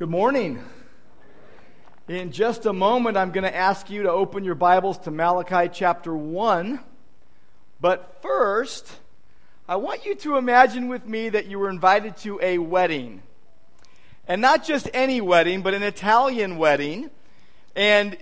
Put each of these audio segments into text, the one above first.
Good morning. In just a moment, I'm going to ask you to open your Bibles to Malachi chapter 1. But first, I want you to imagine with me that you were invited to a wedding. And not just any wedding, but an Italian wedding. And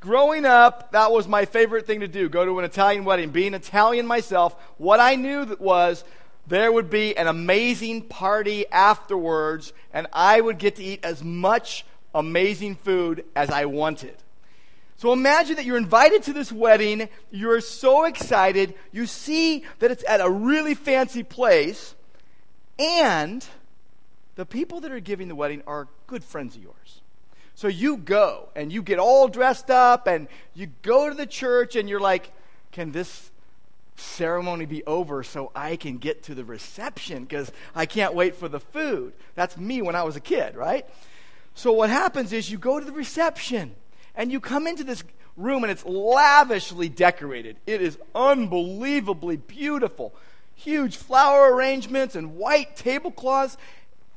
growing up, that was my favorite thing to do go to an Italian wedding. Being Italian myself, what I knew was there would be an amazing party afterwards, and I would get to eat as much amazing food as I wanted. So imagine that you're invited to this wedding, you're so excited, you see that it's at a really fancy place, and the people that are giving the wedding are good friends of yours. So you go and you get all dressed up and you go to the church and you're like, can this ceremony be over so I can get to the reception because I can't wait for the food. That's me when I was a kid, right? So what happens is you go to the reception and you come into this room and it's lavishly decorated. It is unbelievably beautiful. Huge flower arrangements and white tablecloths,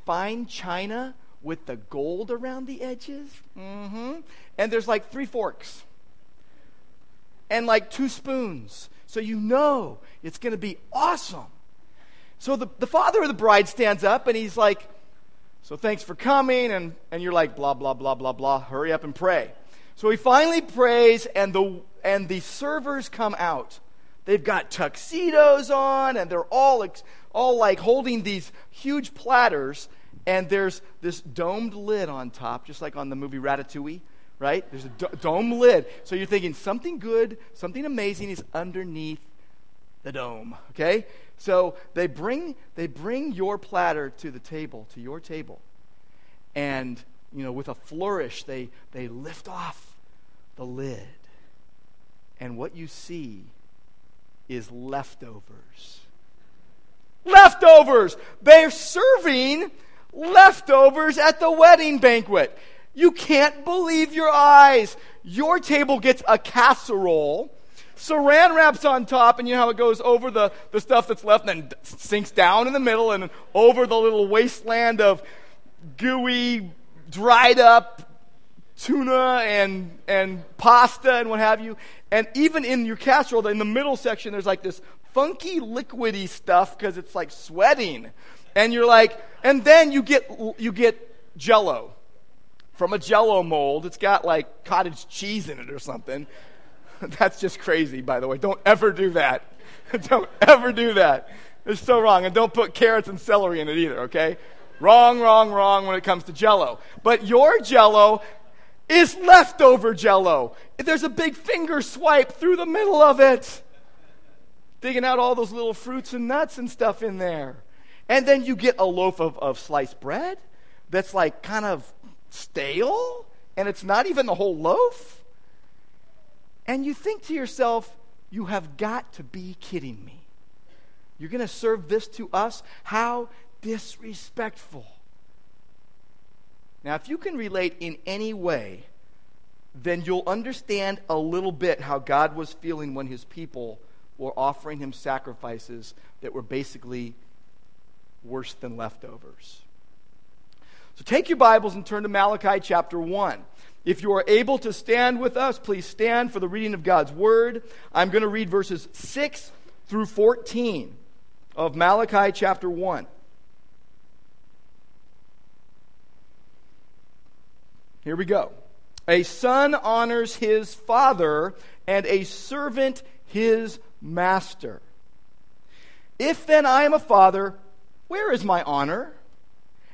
fine china with the gold around the edges. Mm-hmm. And there's like three forks and like two spoons so you know it's going to be awesome. So the, the father of the bride stands up and he's like, So thanks for coming. And, and you're like, blah, blah, blah, blah, blah. Hurry up and pray. So he finally prays, and the, and the servers come out. They've got tuxedos on, and they're all, all like holding these huge platters, and there's this domed lid on top, just like on the movie Ratatouille right? There's a dome lid. So you're thinking something good, something amazing is underneath the dome, okay? So they bring they bring your platter to the table, to your table. And, you know, with a flourish, they they lift off the lid. And what you see is leftovers. Leftovers! They're serving leftovers at the wedding banquet. You can't believe your eyes. Your table gets a casserole, saran wraps on top, and you know how it goes over the, the stuff that's left and then sinks down in the middle and over the little wasteland of gooey, dried up tuna and, and pasta and what have you. And even in your casserole, in the middle section, there's like this funky liquidy stuff because it's like sweating. And you're like, and then you get, you get jello from a jello mold. It's got like cottage cheese in it or something. That's just crazy, by the way. Don't ever do that. don't ever do that. It's so wrong. And don't put carrots and celery in it either, okay? Wrong, wrong, wrong when it comes to jello. But your jello is leftover jello. There's a big finger swipe through the middle of it, digging out all those little fruits and nuts and stuff in there. And then you get a loaf of, of sliced bread that's like kind of stale and it's not even the whole loaf? And you think to yourself, you have got to be kidding me. You're going to serve this to us? How disrespectful. Now, if you can relate in any way, then you'll understand a little bit how God was feeling when his people were offering him sacrifices that were basically worse than leftovers. So take your Bibles and turn to Malachi chapter 1. If you are able to stand with us, please stand for the reading of God's Word. I'm going to read verses 6 through 14 of Malachi chapter 1. Here we go. A son honors his father, and a servant his master. If then I am a father, where is my honor?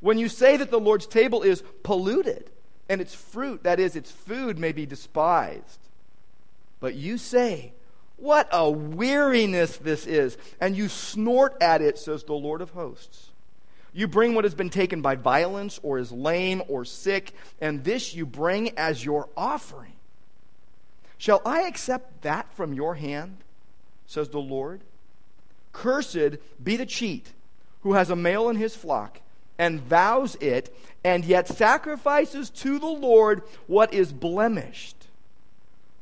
When you say that the Lord's table is polluted, and its fruit, that is, its food, may be despised. But you say, What a weariness this is! And you snort at it, says the Lord of hosts. You bring what has been taken by violence, or is lame, or sick, and this you bring as your offering. Shall I accept that from your hand? says the Lord. Cursed be the cheat who has a male in his flock and vows it, and yet sacrifices to the Lord what is blemished.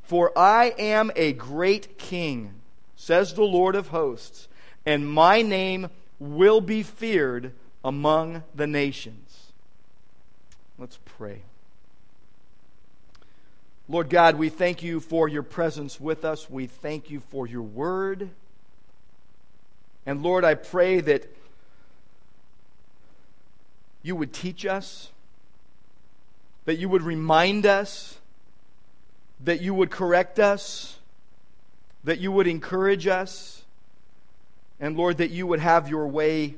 For I am a great king, says the Lord of hosts, and my name will be feared among the nations. Let's pray. Lord God, we thank you for your presence with us. We thank you for your word. And Lord, I pray that you would teach us, that you would remind us, that you would correct us, that you would encourage us, and Lord, that you would have your way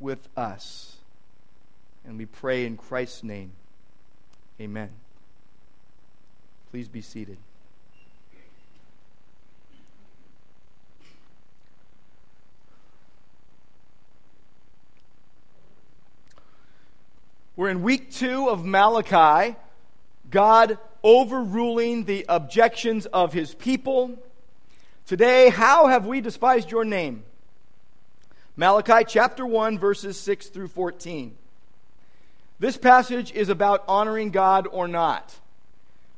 with us. And we pray in Christ's name. Amen. Please be seated. We're in week two of Malachi, God overruling the objections of his people. Today, how have we despised your name? Malachi chapter 1, verses 6 through 14. This passage is about honoring God or not.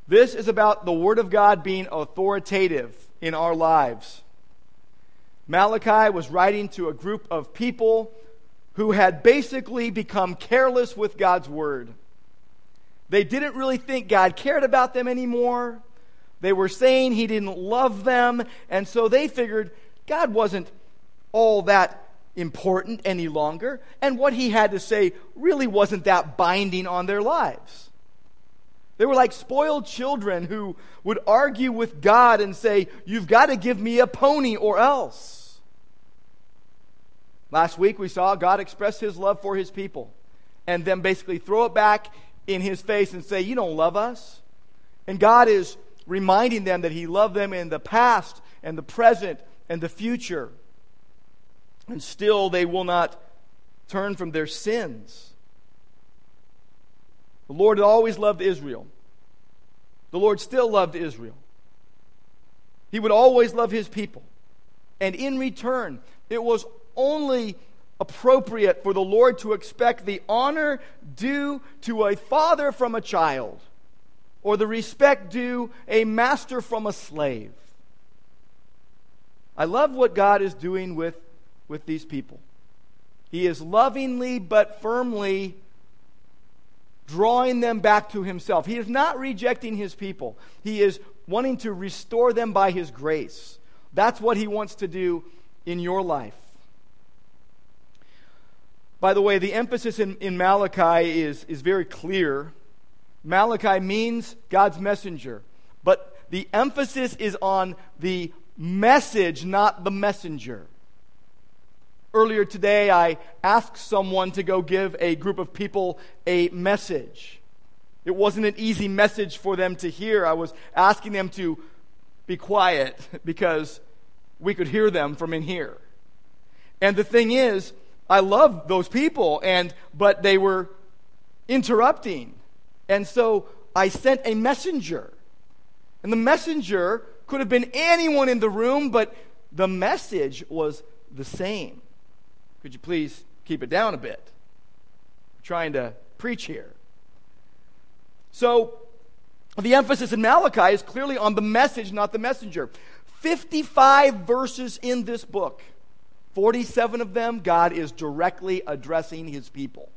This is about the Word of God being authoritative in our lives. Malachi was writing to a group of people who had basically become careless with God's Word. They didn't really think God cared about them anymore. They were saying He didn't love them, and so they figured God wasn't all that important any longer, and what He had to say really wasn't that binding on their lives. They were like spoiled children who would argue with God and say, You've got to give me a pony or else. Last week we saw God express his love for his people and then basically throw it back in his face and say, You don't love us. And God is reminding them that he loved them in the past and the present and the future. And still they will not turn from their sins. The Lord had always loved Israel. The Lord still loved Israel. He would always love his people. And in return, it was only appropriate for the Lord to expect the honor due to a father from a child, or the respect due a master from a slave. I love what God is doing with, with these people. He is lovingly but firmly drawing them back to himself. He is not rejecting his people, he is wanting to restore them by his grace. That's what he wants to do in your life. By the way, the emphasis in, in Malachi is, is very clear. Malachi means God's messenger, but the emphasis is on the message, not the messenger. Earlier today, I asked someone to go give a group of people a message. It wasn't an easy message for them to hear. I was asking them to be quiet because we could hear them from in here. And the thing is, I love those people, and but they were interrupting. And so I sent a messenger. And the messenger could have been anyone in the room, but the message was the same. Could you please keep it down a bit? I'm trying to preach here. So, The emphasis in Malachi is clearly on the message, not the messenger. 55 verses in this book. 47 of them, God is directly addressing his people.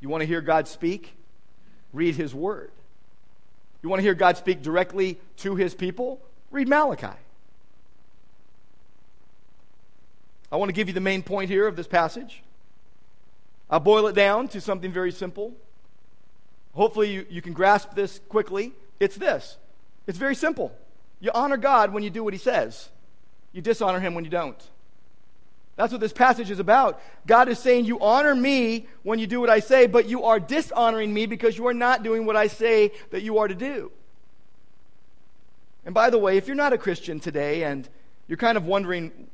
You want to hear God speak? Read his word. You want to hear God speak directly to his people? Read Malachi. I want to give you the main point here of this passage. I'll boil it down to something very simple. Hopefully, you, you can grasp this quickly. It's this it's very simple. You honor God when you do what He says, you dishonor Him when you don't. That's what this passage is about. God is saying, You honor me when you do what I say, but you are dishonoring me because you are not doing what I say that you are to do. And by the way, if you're not a Christian today and you're kind of wondering,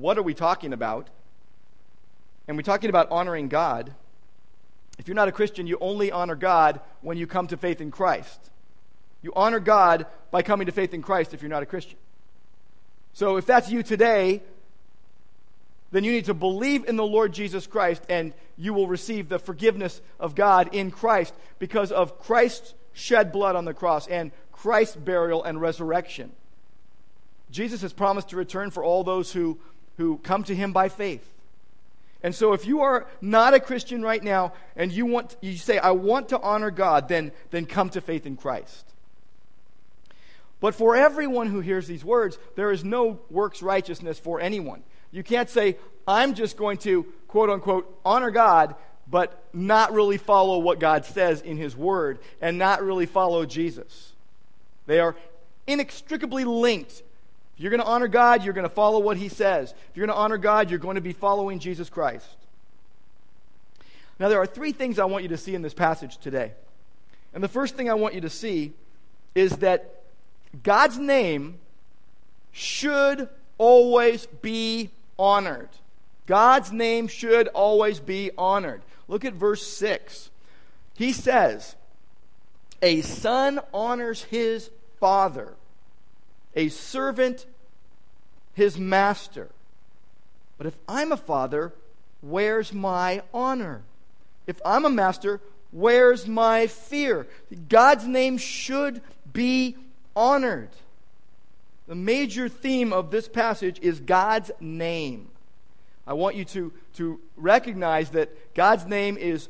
what are we talking about? And we're talking about honoring God. If you're not a Christian, you only honor God when you come to faith in Christ. You honor God by coming to faith in Christ if you're not a Christian. So if that's you today, then you need to believe in the Lord Jesus Christ and you will receive the forgiveness of God in Christ because of Christ's shed blood on the cross and Christ's burial and resurrection. Jesus has promised to return for all those who, who come to him by faith. And so if you are not a Christian right now and you want you say I want to honor God, then then come to faith in Christ. But for everyone who hears these words, there is no works righteousness for anyone. You can't say I'm just going to quote unquote honor God but not really follow what God says in his word and not really follow Jesus. They are inextricably linked if you're going to honor God, you're going to follow what He says. If you're going to honor God, you're going to be following Jesus Christ. Now, there are three things I want you to see in this passage today. And the first thing I want you to see is that God's name should always be honored. God's name should always be honored. Look at verse 6. He says, A son honors his father a servant his master. But if I'm a father, where's my honor? If I'm a master, where's my fear? God's name should be honored. The major theme of this passage is God's name. I want you to, to recognize that God's name is,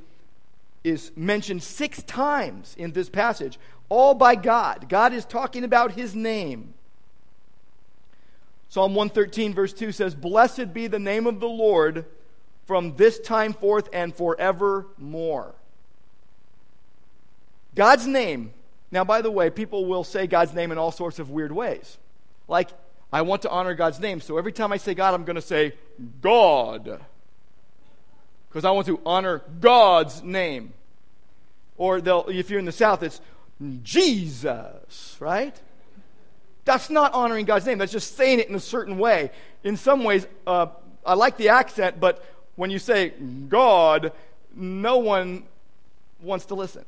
is mentioned six times in this passage, all by God. God is talking about his name. Psalm 113, verse 2 says, Blessed be the name of the Lord from this time forth and forevermore. God's name. Now, by the way, people will say God's name in all sorts of weird ways. Like, I want to honor God's name, so every time I say God, I'm going to say God. Because I want to honor God's name. Or if you're in the South, it's Jesus, right? That's not honoring God's name. That's just saying it in a certain way. In some ways, uh, I like the accent, but when you say God, no one wants to listen.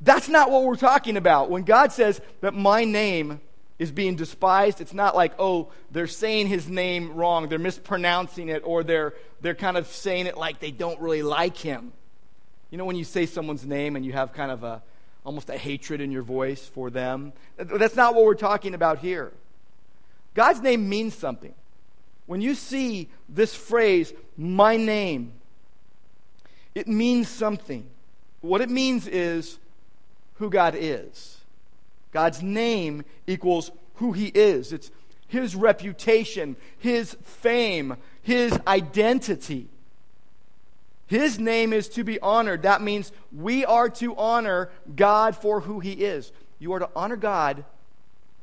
That's not what we're talking about. When God says that my name is being despised, it's not like, oh, they're saying his name wrong, they're mispronouncing it, or they're, they're kind of saying it like they don't really like him. You know, when you say someone's name and you have kind of a, almost a hatred in your voice for them. That's not what we're talking about here. God's name means something. When you see this phrase, my name, it means something. What it means is who God is. God's name equals who he is. It's his reputation, his fame, his identity. His name is to be honored. That means we are to honor God for who He is. You are to honor God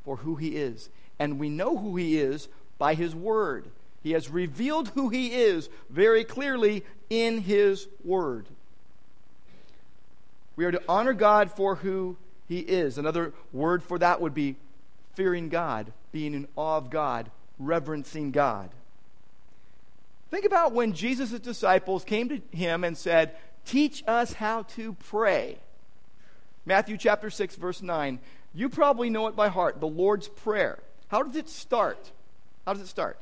for who He is. And we know who He is by His Word. He has revealed who He is very clearly in His Word. We are to honor God for who He is. Another word for that would be fearing God, being in awe of God, reverencing God. Think about when Jesus' disciples came to him and said, Teach us how to pray. Matthew chapter 6, verse 9. You probably know it by heart, the Lord's Prayer. How does it start? How does it start?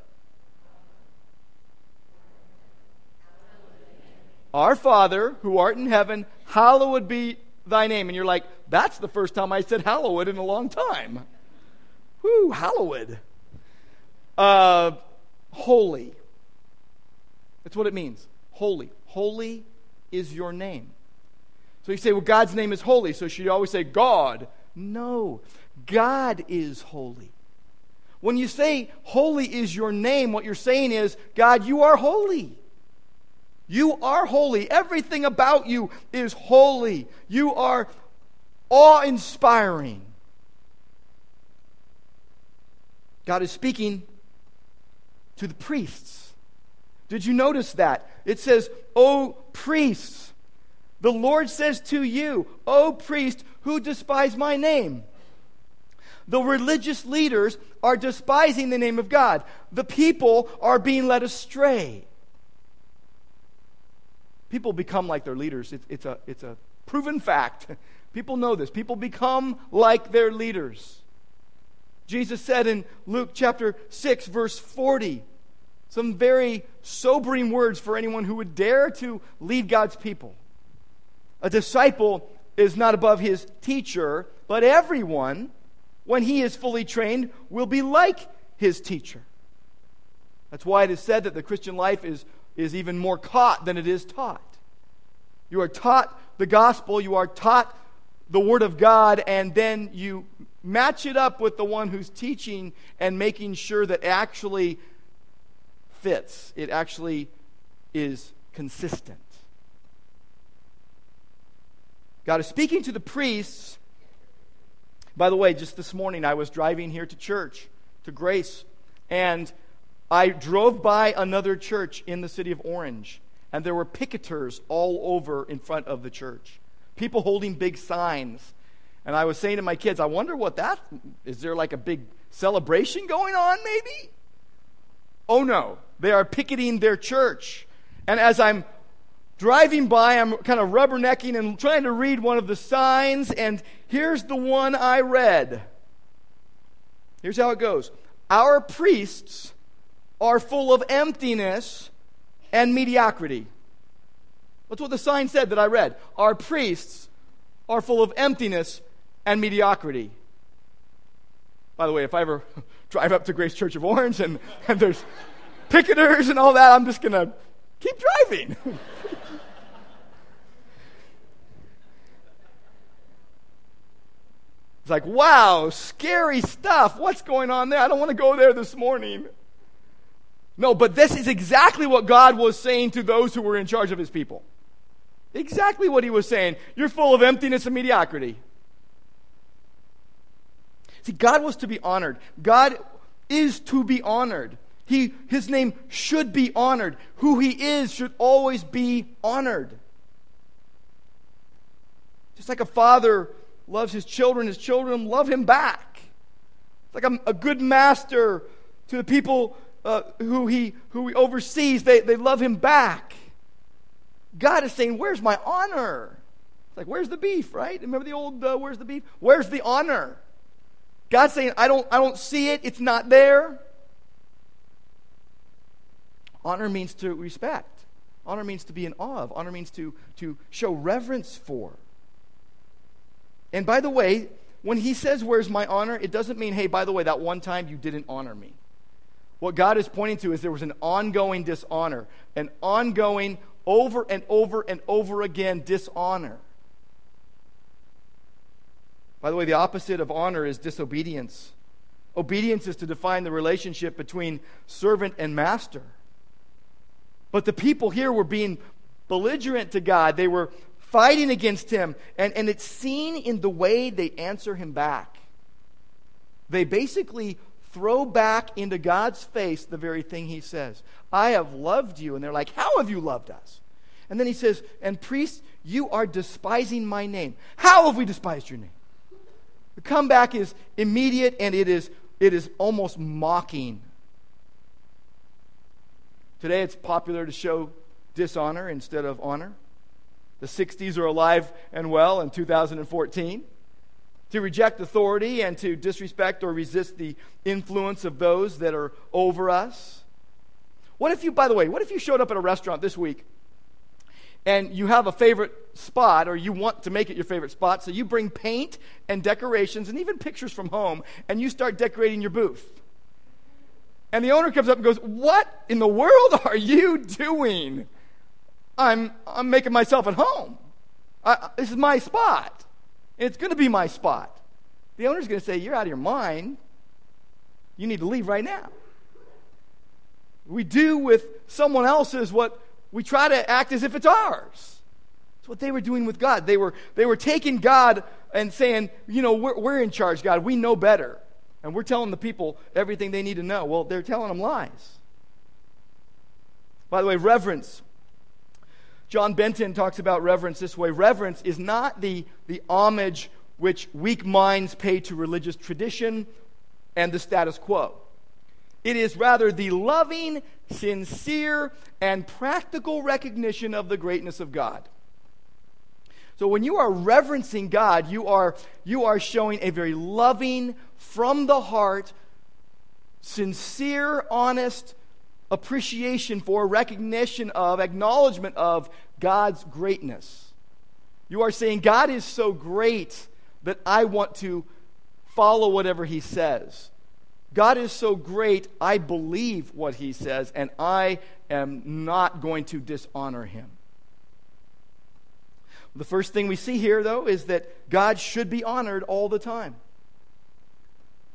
Our Father, who art in heaven, hallowed be thy name. And you're like, that's the first time I said hallowed in a long time. Whoo, hallowed. Uh, holy. That's what it means. Holy. Holy is your name. So you say, well, God's name is holy, so should you always say God? No. God is holy. When you say holy is your name, what you're saying is, God, you are holy. You are holy. Everything about you is holy. You are awe inspiring. God is speaking to the priests. Did you notice that? It says, O priests. The Lord says to you, O priest who despise my name. The religious leaders are despising the name of God. The people are being led astray. People become like their leaders. It's, it's, a, it's a proven fact. People know this. People become like their leaders. Jesus said in Luke chapter 6, verse 40, some very sobering words for anyone who would dare to lead God's people. A disciple is not above his teacher, but everyone, when he is fully trained, will be like his teacher. That's why it is said that the Christian life is, is even more caught than it is taught. You are taught the gospel, you are taught the Word of God, and then you match it up with the one who's teaching and making sure that actually fits. It actually is consistent. God is speaking to the priests. By the way, just this morning I was driving here to church, to Grace, and I drove by another church in the city of Orange, and there were picketers all over in front of the church. People holding big signs. And I was saying to my kids, I wonder what that is there like a big celebration going on maybe? Oh no, they are picketing their church. And as I'm driving by, I'm kind of rubbernecking and trying to read one of the signs, and here's the one I read. Here's how it goes Our priests are full of emptiness and mediocrity. That's what the sign said that I read. Our priests are full of emptiness and mediocrity. By the way, if I ever drive up to Grace Church of Orange and, and there's picketers and all that, I'm just going to keep driving. It's like, wow, scary stuff. What's going on there? I don't want to go there this morning. No, but this is exactly what God was saying to those who were in charge of his people. Exactly what he was saying. You're full of emptiness and mediocrity. See, God was to be honored. God is to be honored. He, his name should be honored. Who he is should always be honored. Just like a father loves his children, his children love him back. It's like a, a good master to the people uh, who, he, who he oversees, they, they love him back. God is saying, Where's my honor? It's like, Where's the beef, right? Remember the old, uh, Where's the beef? Where's the honor? God's saying, I don't, I don't see it, it's not there. Honor means to respect. Honor means to be in awe of. Honor means to, to show reverence for. And by the way, when he says, Where's my honor? it doesn't mean, Hey, by the way, that one time you didn't honor me. What God is pointing to is there was an ongoing dishonor, an ongoing, over and over and over again dishonor. By the way, the opposite of honor is disobedience. Obedience is to define the relationship between servant and master. But the people here were being belligerent to God. They were fighting against him. And, and it's seen in the way they answer him back. They basically throw back into God's face the very thing he says I have loved you. And they're like, How have you loved us? And then he says, And priests, you are despising my name. How have we despised your name? The comeback is immediate and it is, it is almost mocking. Today it's popular to show dishonor instead of honor. The 60s are alive and well in 2014. To reject authority and to disrespect or resist the influence of those that are over us. What if you, by the way, what if you showed up at a restaurant this week and you have a favorite spot, or you want to make it your favorite spot, so you bring paint and decorations and even pictures from home, and you start decorating your booth. And the owner comes up and goes, What in the world are you doing? I'm, I'm making myself at home. I, this is my spot. It's going to be my spot. The owner's going to say, You're out of your mind. You need to leave right now. We do with someone else's what we try to act as if it's ours. It's what they were doing with God. They were, they were taking God and saying, You know, we're, we're in charge, God. We know better. And we're telling the people everything they need to know. Well, they're telling them lies. By the way, reverence. John Benton talks about reverence this way reverence is not the, the homage which weak minds pay to religious tradition and the status quo. It is rather the loving, sincere, and practical recognition of the greatness of God. So when you are reverencing God, you are, you are showing a very loving, from the heart, sincere, honest appreciation for, recognition of, acknowledgement of God's greatness. You are saying, God is so great that I want to follow whatever He says. God is so great, I believe what He says, and I am not going to dishonor Him. The first thing we see here, though, is that God should be honored all the time.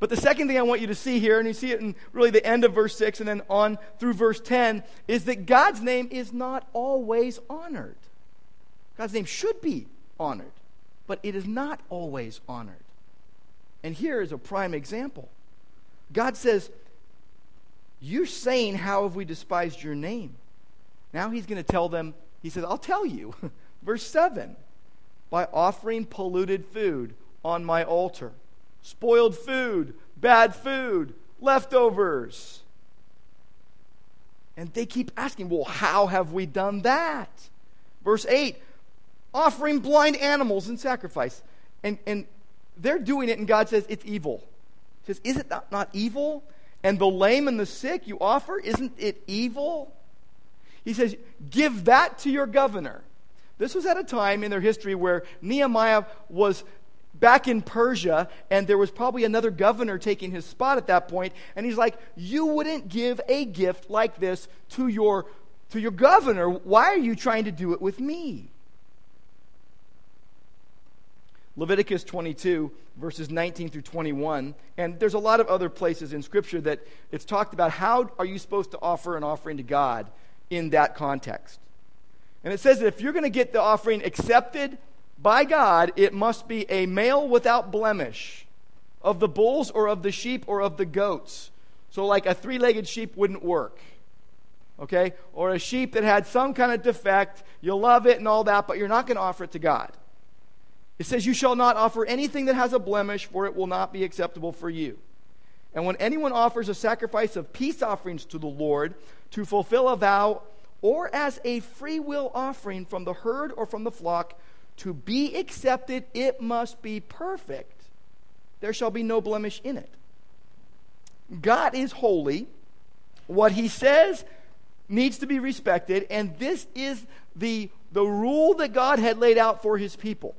But the second thing I want you to see here, and you see it in really the end of verse 6 and then on through verse 10, is that God's name is not always honored. God's name should be honored, but it is not always honored. And here is a prime example. God says, You're saying, How have we despised your name? Now he's going to tell them, He says, I'll tell you. Verse 7 by offering polluted food on my altar, spoiled food, bad food, leftovers. And they keep asking, well, how have we done that? Verse 8 offering blind animals in sacrifice. And, and they're doing it, and God says it's evil. He says, Is it not, not evil? And the lame and the sick you offer, isn't it evil? He says, Give that to your governor. This was at a time in their history where Nehemiah was back in Persia, and there was probably another governor taking his spot at that point, and he's like, You wouldn't give a gift like this to your, to your governor. Why are you trying to do it with me? Leviticus 22, verses 19 through 21. And there's a lot of other places in Scripture that it's talked about how are you supposed to offer an offering to God in that context. And it says that if you're going to get the offering accepted by God, it must be a male without blemish of the bulls or of the sheep or of the goats. So, like a three legged sheep wouldn't work. Okay? Or a sheep that had some kind of defect. You love it and all that, but you're not going to offer it to God. It says, You shall not offer anything that has a blemish, for it will not be acceptable for you. And when anyone offers a sacrifice of peace offerings to the Lord to fulfill a vow or as a free will offering from the herd or from the flock, to be accepted, it must be perfect. There shall be no blemish in it. God is holy. What he says needs to be respected, and this is the, the rule that God had laid out for his people.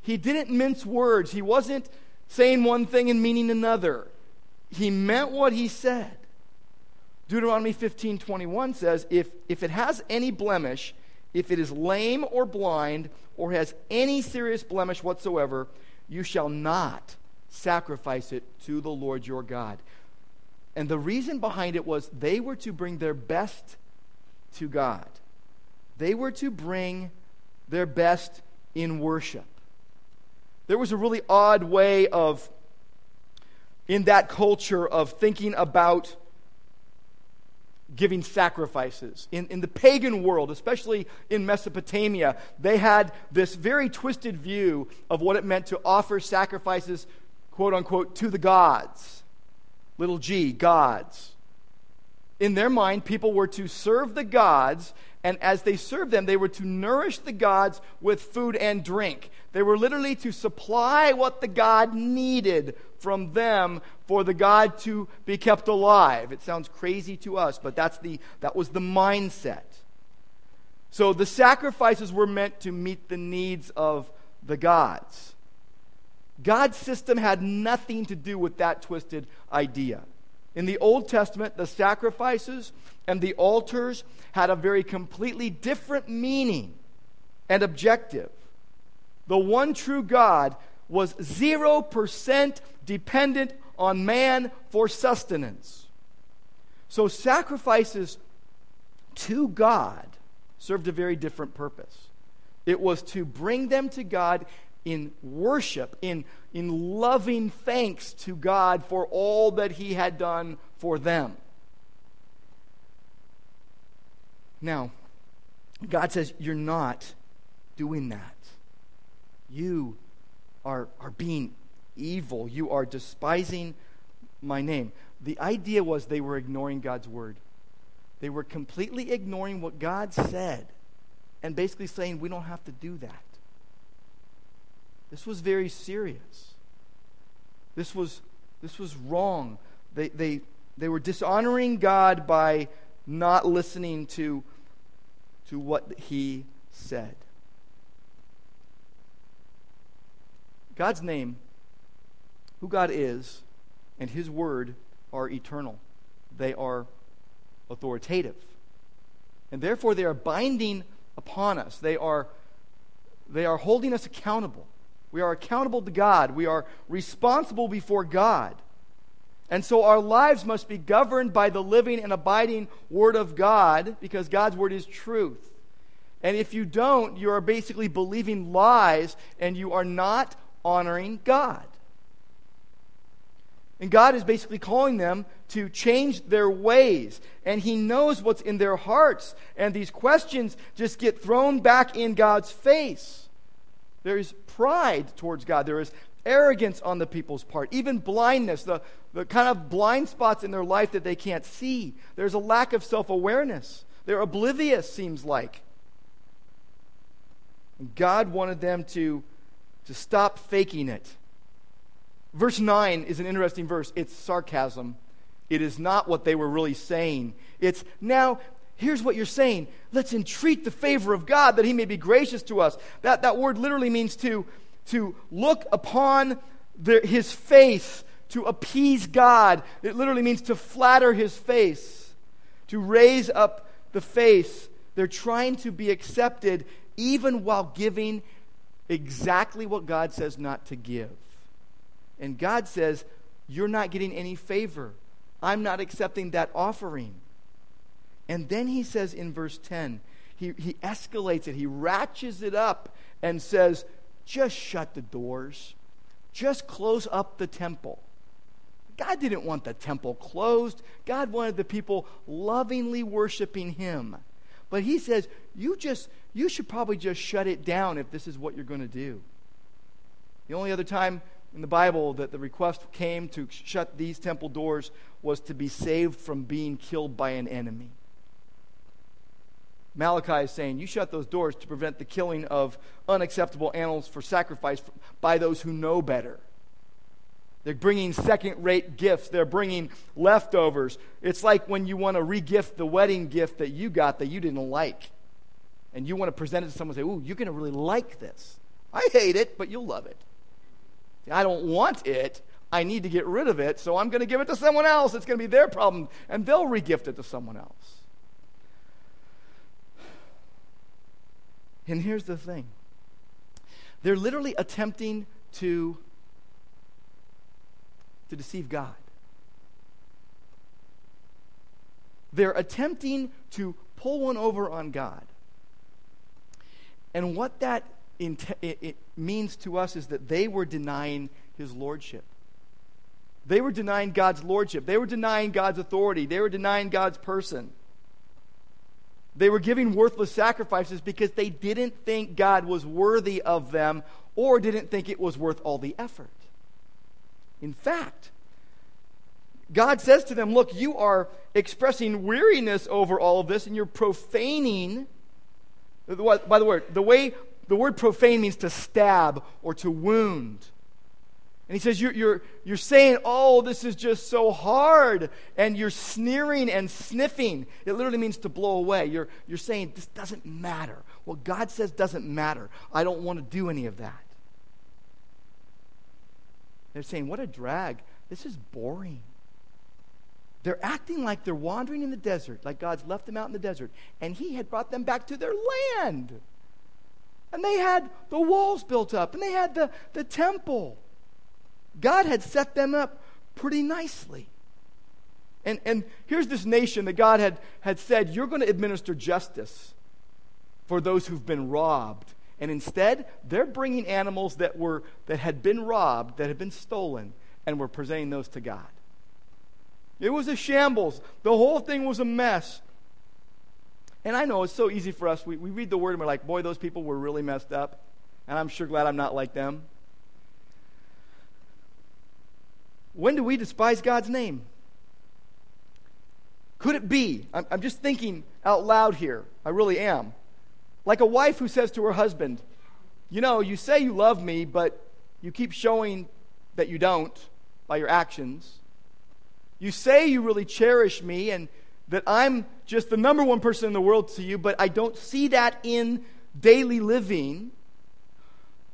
He didn't mince words, he wasn't saying one thing and meaning another. He meant what he said. Deuteronomy 15 21 says, if, if it has any blemish, if it is lame or blind, or has any serious blemish whatsoever, you shall not sacrifice it to the Lord your God. And the reason behind it was they were to bring their best to God. They were to bring their best in worship. There was a really odd way of, in that culture, of thinking about giving sacrifices. In, in the pagan world, especially in Mesopotamia, they had this very twisted view of what it meant to offer sacrifices, quote unquote, to the gods. Little g, gods. In their mind, people were to serve the gods, and as they served them, they were to nourish the gods with food and drink. They were literally to supply what the god needed from them for the God to be kept alive. It sounds crazy to us, but that's the, that was the mindset. So the sacrifices were meant to meet the needs of the gods. God's system had nothing to do with that twisted idea. In the Old Testament, the sacrifices and the altars had a very completely different meaning and objective. The one true God was 0% dependent on man for sustenance. So sacrifices to God served a very different purpose. It was to bring them to God in worship, in, in loving thanks to God for all that He had done for them. Now, God says, You're not doing that. You are, are being evil. You are despising my name. The idea was they were ignoring God's word. They were completely ignoring what God said and basically saying, We don't have to do that. This was very serious. This was, this was wrong. They, they, they were dishonoring God by not listening to, to what He said. God's name, who God is, and His word are eternal. They are authoritative. And therefore, they are binding upon us. They are, they are holding us accountable. We are accountable to God. We are responsible before God. And so our lives must be governed by the living and abiding Word of God because God's Word is truth. And if you don't, you are basically believing lies and you are not honoring God. And God is basically calling them to change their ways. And He knows what's in their hearts. And these questions just get thrown back in God's face. There is pride towards God, there is arrogance on the people's part, even blindness, the, the kind of blind spots in their life that they can't see. There's a lack of self awareness. They're oblivious, seems like. And God wanted them to, to stop faking it Verse 9 is an interesting verse. It's sarcasm. It is not what they were really saying. It's now, here's what you're saying. Let's entreat the favor of God that he may be gracious to us. That, that word literally means to, to look upon the, his face, to appease God. It literally means to flatter his face, to raise up the face. They're trying to be accepted even while giving exactly what God says not to give. And God says, You're not getting any favor. I'm not accepting that offering. And then he says in verse 10, he, he escalates it, he ratchets it up and says, Just shut the doors, just close up the temple. God didn't want the temple closed. God wanted the people lovingly worshiping him. But he says, you just you should probably just shut it down if this is what you're going to do. The only other time in the Bible that the request came to shut these temple doors was to be saved from being killed by an enemy. Malachi is saying, You shut those doors to prevent the killing of unacceptable animals for sacrifice by those who know better. They're bringing second rate gifts. They're bringing leftovers. It's like when you want to regift the wedding gift that you got that you didn't like. And you want to present it to someone and say, Ooh, you're going to really like this. I hate it, but you'll love it. I don't want it. I need to get rid of it, so I'm going to give it to someone else. It's going to be their problem, and they'll regift it to someone else. And here's the thing they're literally attempting to, to deceive God. They're attempting to pull one over on God. And what that it means to us is that they were denying his lordship. They were denying God's lordship. They were denying God's authority. They were denying God's person. They were giving worthless sacrifices because they didn't think God was worthy of them or didn't think it was worth all the effort. In fact, God says to them, Look, you are expressing weariness over all of this and you're profaning. By the word, the way the word profane means to stab or to wound. And he says, you're, you're, you're saying, oh, this is just so hard. And you're sneering and sniffing. It literally means to blow away. You're, you're saying, this doesn't matter. What God says doesn't matter. I don't want to do any of that. They're saying, what a drag. This is boring. They're acting like they're wandering in the desert, like God's left them out in the desert, and He had brought them back to their land. And they had the walls built up, and they had the, the temple. God had set them up pretty nicely. And, and here's this nation that God had, had said, You're going to administer justice for those who've been robbed. And instead, they're bringing animals that, were, that had been robbed, that had been stolen, and were presenting those to God. It was a shambles. The whole thing was a mess. And I know it's so easy for us. We, we read the word and we're like, boy, those people were really messed up. And I'm sure glad I'm not like them. When do we despise God's name? Could it be? I'm, I'm just thinking out loud here. I really am. Like a wife who says to her husband, You know, you say you love me, but you keep showing that you don't by your actions. You say you really cherish me and that I'm just the number one person in the world to you, but I don't see that in daily living.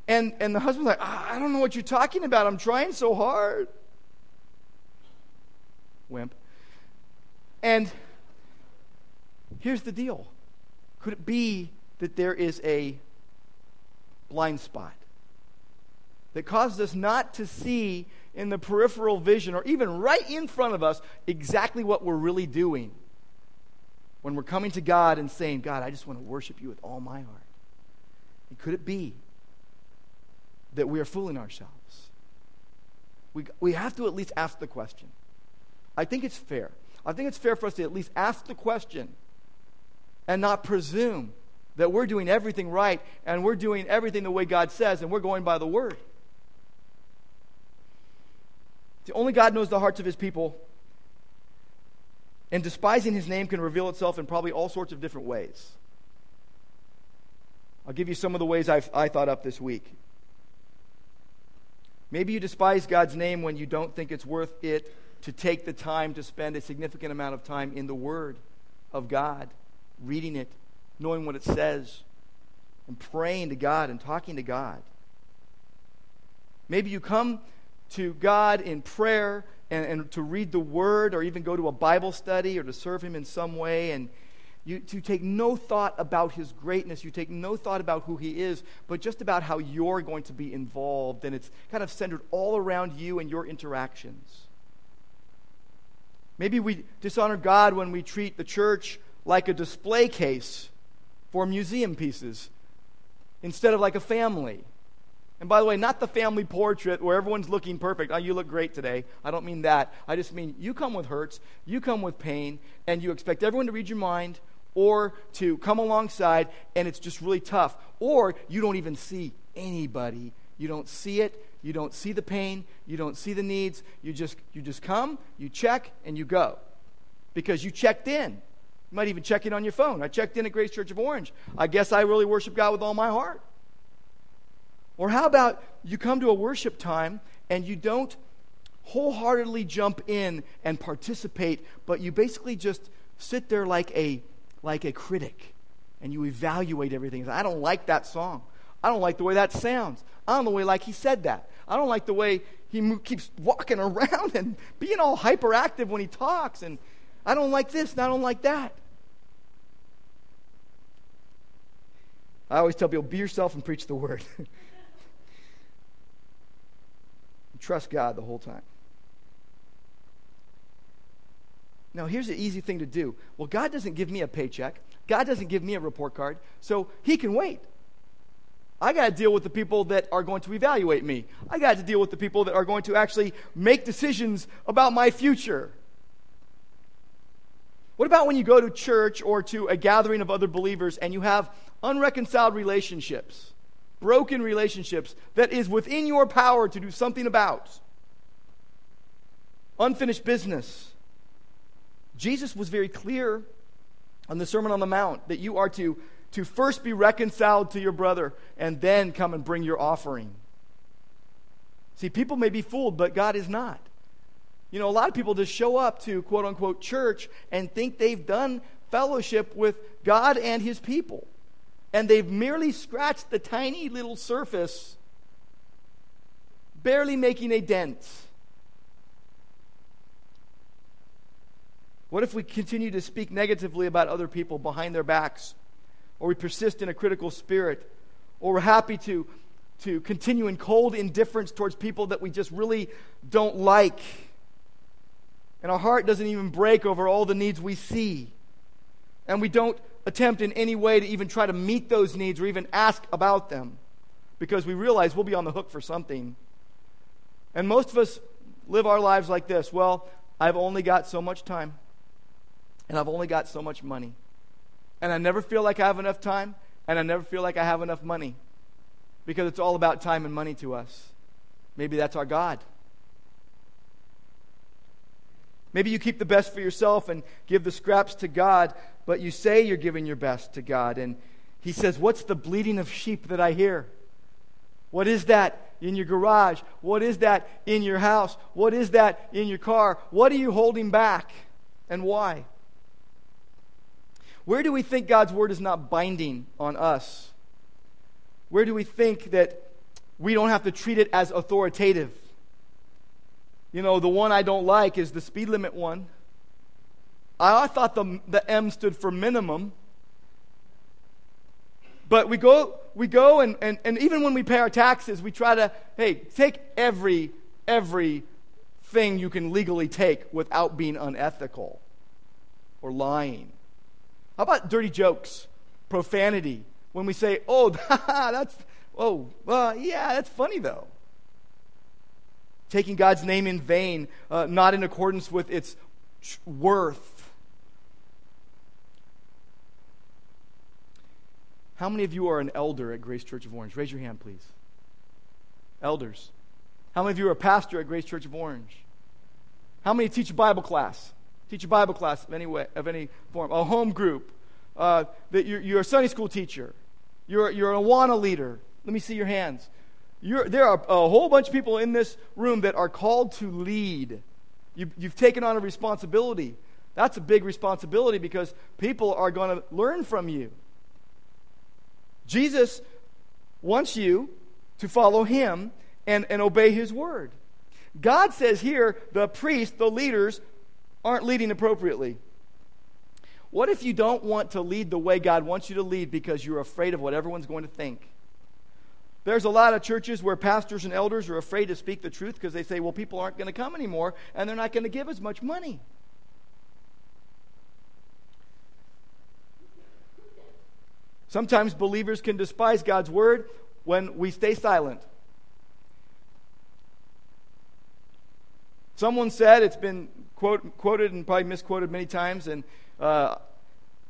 And, and the husband's like, ah, I don't know what you're talking about. I'm trying so hard. Wimp. And here's the deal could it be that there is a blind spot that causes us not to see in the peripheral vision or even right in front of us exactly what we're really doing when we're coming to God and saying, God, I just want to worship you with all my heart. And could it be that we are fooling ourselves? We, we have to at least ask the question. I think it's fair. I think it's fair for us to at least ask the question and not presume that we're doing everything right and we're doing everything the way God says and we're going by the word. The only God knows the hearts of his people. And despising his name can reveal itself in probably all sorts of different ways. I'll give you some of the ways I've, I thought up this week. Maybe you despise God's name when you don't think it's worth it to take the time to spend a significant amount of time in the Word of God, reading it, knowing what it says, and praying to God and talking to God. Maybe you come to God in prayer and, and to read the Word or even go to a Bible study or to serve Him in some way and you, to take no thought about his greatness. You take no thought about who he is, but just about how you're going to be involved. And it's kind of centered all around you and your interactions. Maybe we dishonor God when we treat the church like a display case for museum pieces instead of like a family. And by the way, not the family portrait where everyone's looking perfect. Oh, you look great today. I don't mean that. I just mean you come with hurts, you come with pain, and you expect everyone to read your mind or to come alongside, and it's just really tough. Or you don't even see anybody. You don't see it. You don't see the pain. You don't see the needs. You just, you just come, you check, and you go because you checked in. You might even check in on your phone. I checked in at Grace Church of Orange. I guess I really worship God with all my heart. Or how about you come to a worship time and you don't wholeheartedly jump in and participate, but you basically just sit there like a like a critic and you evaluate everything. I don't like that song. I don't like the way that sounds. I don't like the way like he said that. I don't like the way he mo- keeps walking around and being all hyperactive when he talks. And I don't like this and I don't like that. I always tell people be yourself and preach the word. Trust God the whole time. Now, here's an easy thing to do. Well, God doesn't give me a paycheck, God doesn't give me a report card, so He can wait. I got to deal with the people that are going to evaluate me. I got to deal with the people that are going to actually make decisions about my future. What about when you go to church or to a gathering of other believers and you have unreconciled relationships? broken relationships that is within your power to do something about. Unfinished business. Jesus was very clear on the Sermon on the Mount that you are to, to first be reconciled to your brother and then come and bring your offering. See, people may be fooled, but God is not. You know, a lot of people just show up to quote unquote church and think they've done fellowship with God and his people. And they've merely scratched the tiny little surface, barely making a dent. What if we continue to speak negatively about other people behind their backs? Or we persist in a critical spirit? Or we're happy to, to continue in cold indifference towards people that we just really don't like? And our heart doesn't even break over all the needs we see. And we don't attempt in any way to even try to meet those needs or even ask about them because we realize we'll be on the hook for something. And most of us live our lives like this well, I've only got so much time and I've only got so much money. And I never feel like I have enough time, and I never feel like I have enough money because it's all about time and money to us. Maybe that's our God. Maybe you keep the best for yourself and give the scraps to God, but you say you're giving your best to God. And He says, What's the bleating of sheep that I hear? What is that in your garage? What is that in your house? What is that in your car? What are you holding back and why? Where do we think God's word is not binding on us? Where do we think that we don't have to treat it as authoritative? You know, the one I don't like is the speed limit one. I, thought the, the M stood for minimum. But we go, we go and, and, and even when we pay our taxes, we try to, hey, take every, every thing you can legally take without being unethical or lying. How about dirty jokes, profanity? When we say, oh, that's, oh, well, yeah, that's funny though. Taking God's name in vain, uh, not in accordance with its worth. How many of you are an elder at Grace Church of Orange? Raise your hand, please. Elders. How many of you are a pastor at Grace Church of Orange? How many teach Bible class? Teach a Bible class of any way, of any form. A home group. Uh, that you're, you're, a Sunday school teacher. You're, you're an Awana leader. Let me see your hands. You're, there are a whole bunch of people in this room that are called to lead. You, you've taken on a responsibility. That's a big responsibility because people are going to learn from you. Jesus wants you to follow him and, and obey his word. God says here the priests, the leaders, aren't leading appropriately. What if you don't want to lead the way God wants you to lead because you're afraid of what everyone's going to think? There's a lot of churches where pastors and elders are afraid to speak the truth because they say, well, people aren't going to come anymore and they're not going to give as much money. Sometimes believers can despise God's word when we stay silent. Someone said, it's been quote, quoted and probably misquoted many times, and uh,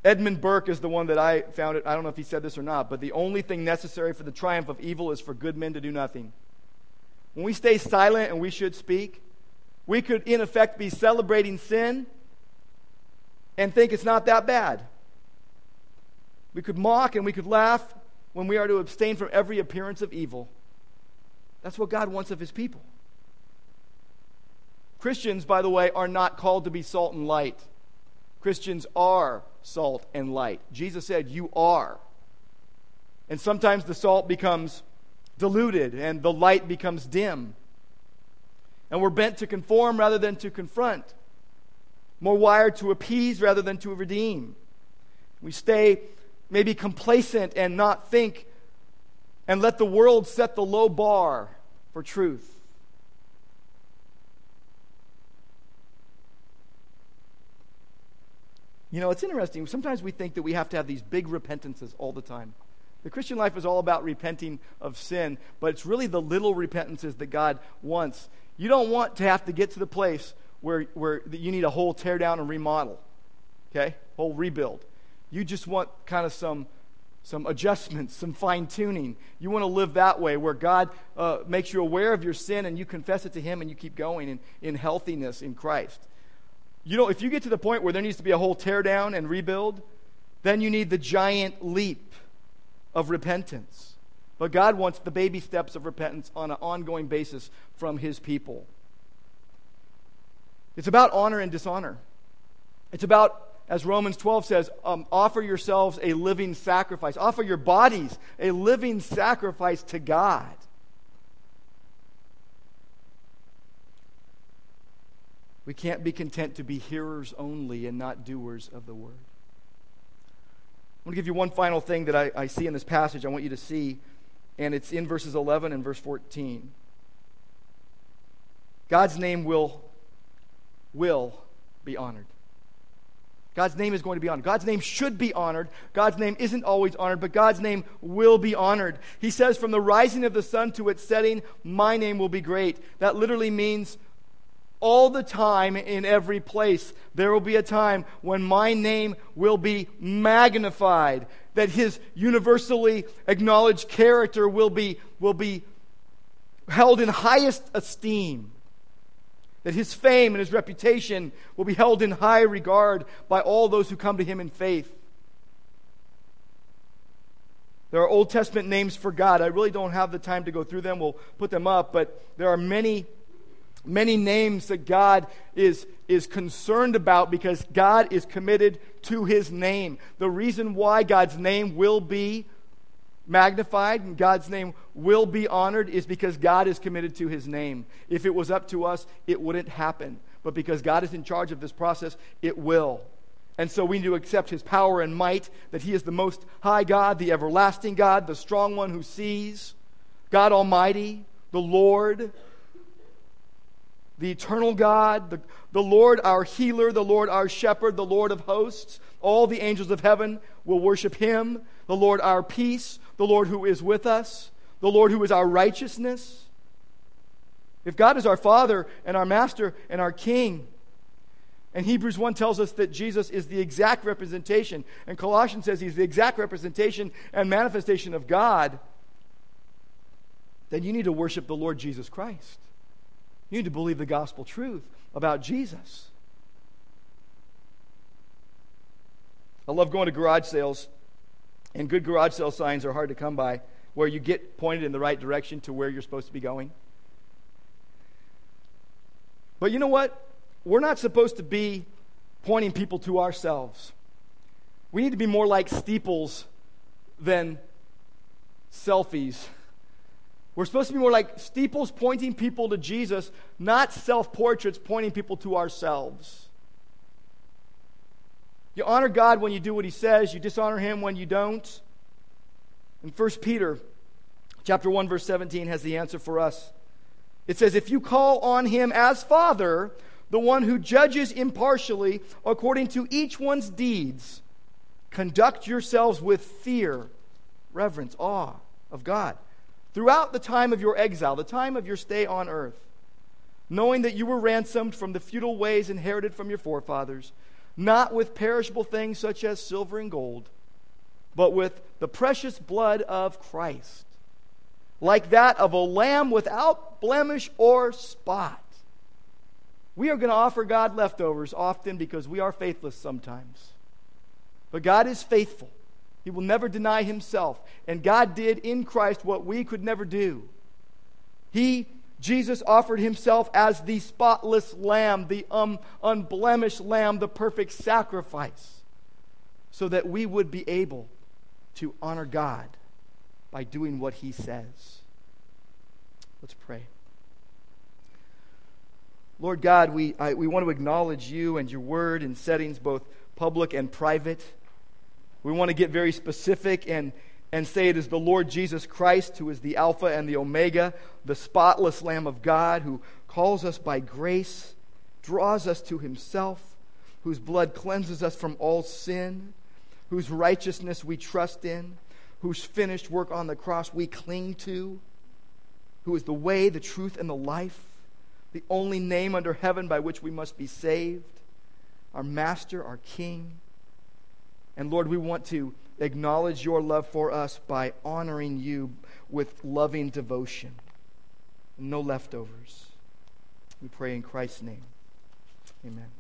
Edmund Burke is the one that I found it. I don't know if he said this or not, but the only thing necessary for the triumph of evil is for good men to do nothing. When we stay silent and we should speak, we could, in effect, be celebrating sin and think it's not that bad. We could mock and we could laugh when we are to abstain from every appearance of evil. That's what God wants of his people. Christians, by the way, are not called to be salt and light. Christians are salt and light. Jesus said, You are. And sometimes the salt becomes diluted and the light becomes dim. And we're bent to conform rather than to confront, more wired to appease rather than to redeem. We stay maybe complacent and not think and let the world set the low bar for truth. You know, it's interesting. Sometimes we think that we have to have these big repentances all the time. The Christian life is all about repenting of sin, but it's really the little repentances that God wants. You don't want to have to get to the place where, where you need a whole tear down and remodel, okay? Whole rebuild. You just want kind of some, some adjustments, some fine tuning. You want to live that way where God uh, makes you aware of your sin and you confess it to Him and you keep going in, in healthiness in Christ. You know, if you get to the point where there needs to be a whole teardown and rebuild, then you need the giant leap of repentance. But God wants the baby steps of repentance on an ongoing basis from His people. It's about honor and dishonor. It's about, as Romans 12 says, um, offer yourselves a living sacrifice. Offer your bodies a living sacrifice to God. We can't be content to be hearers only and not doers of the word. I want to give you one final thing that I, I see in this passage I want you to see, and it's in verses 11 and verse 14. God's name will, will be honored. God's name is going to be honored. God's name should be honored. God's name isn't always honored, but God's name will be honored. He says, From the rising of the sun to its setting, my name will be great. That literally means all the time in every place. There will be a time when my name will be magnified, that his universally acknowledged character will be, will be held in highest esteem, that his fame and his reputation will be held in high regard by all those who come to him in faith. There are Old Testament names for God. I really don't have the time to go through them. We'll put them up, but there are many many names that God is, is concerned about because God is committed to his name. The reason why God's name will be magnified and God's name will be honored is because God is committed to his name. If it was up to us, it wouldn't happen. But because God is in charge of this process, it will. And so we need to accept his power and might, that he is the most high God, the everlasting God, the strong one who sees, God Almighty, the Lord, the eternal God, the, the Lord our healer, the Lord our shepherd, the Lord of hosts. All the angels of heaven will worship him. The Lord our peace, the Lord who is with us, the Lord who is our righteousness. If God is our Father and our Master and our King, and Hebrews 1 tells us that Jesus is the exact representation, and Colossians says he's the exact representation and manifestation of God, then you need to worship the Lord Jesus Christ. You need to believe the gospel truth about Jesus. I love going to garage sales, and good garage sale signs are hard to come by where you get pointed in the right direction to where you're supposed to be going. But you know what? We're not supposed to be pointing people to ourselves. We need to be more like steeples than selfies we're supposed to be more like steeples pointing people to Jesus, not self portraits pointing people to ourselves. You honor God when you do what he says, you dishonor him when you don't. And 1 Peter chapter 1 verse 17 has the answer for us. It says if you call on him as Father, the one who judges impartially according to each one's deeds, conduct yourselves with fear, reverence, awe of God throughout the time of your exile, the time of your stay on earth, knowing that you were ransomed from the futile ways inherited from your forefathers, not with perishable things such as silver and gold, but with the precious blood of Christ, like that of a lamb without blemish or spot. We are going to offer God leftovers often because we are faithless sometimes. But God is faithful. He will never deny himself. And God did in Christ what we could never do. He, Jesus, offered himself as the spotless lamb, the um, unblemished lamb, the perfect sacrifice, so that we would be able to honor God by doing what he says. Let's pray. Lord God, we, I, we want to acknowledge you and your word in settings both public and private. We want to get very specific and, and say it is the Lord Jesus Christ who is the Alpha and the Omega, the spotless Lamb of God who calls us by grace, draws us to himself, whose blood cleanses us from all sin, whose righteousness we trust in, whose finished work on the cross we cling to, who is the way, the truth, and the life, the only name under heaven by which we must be saved, our Master, our King and Lord, we want to acknowledge your love for us by honoring you with loving devotion. No leftovers. We pray in Christ's name. Amen.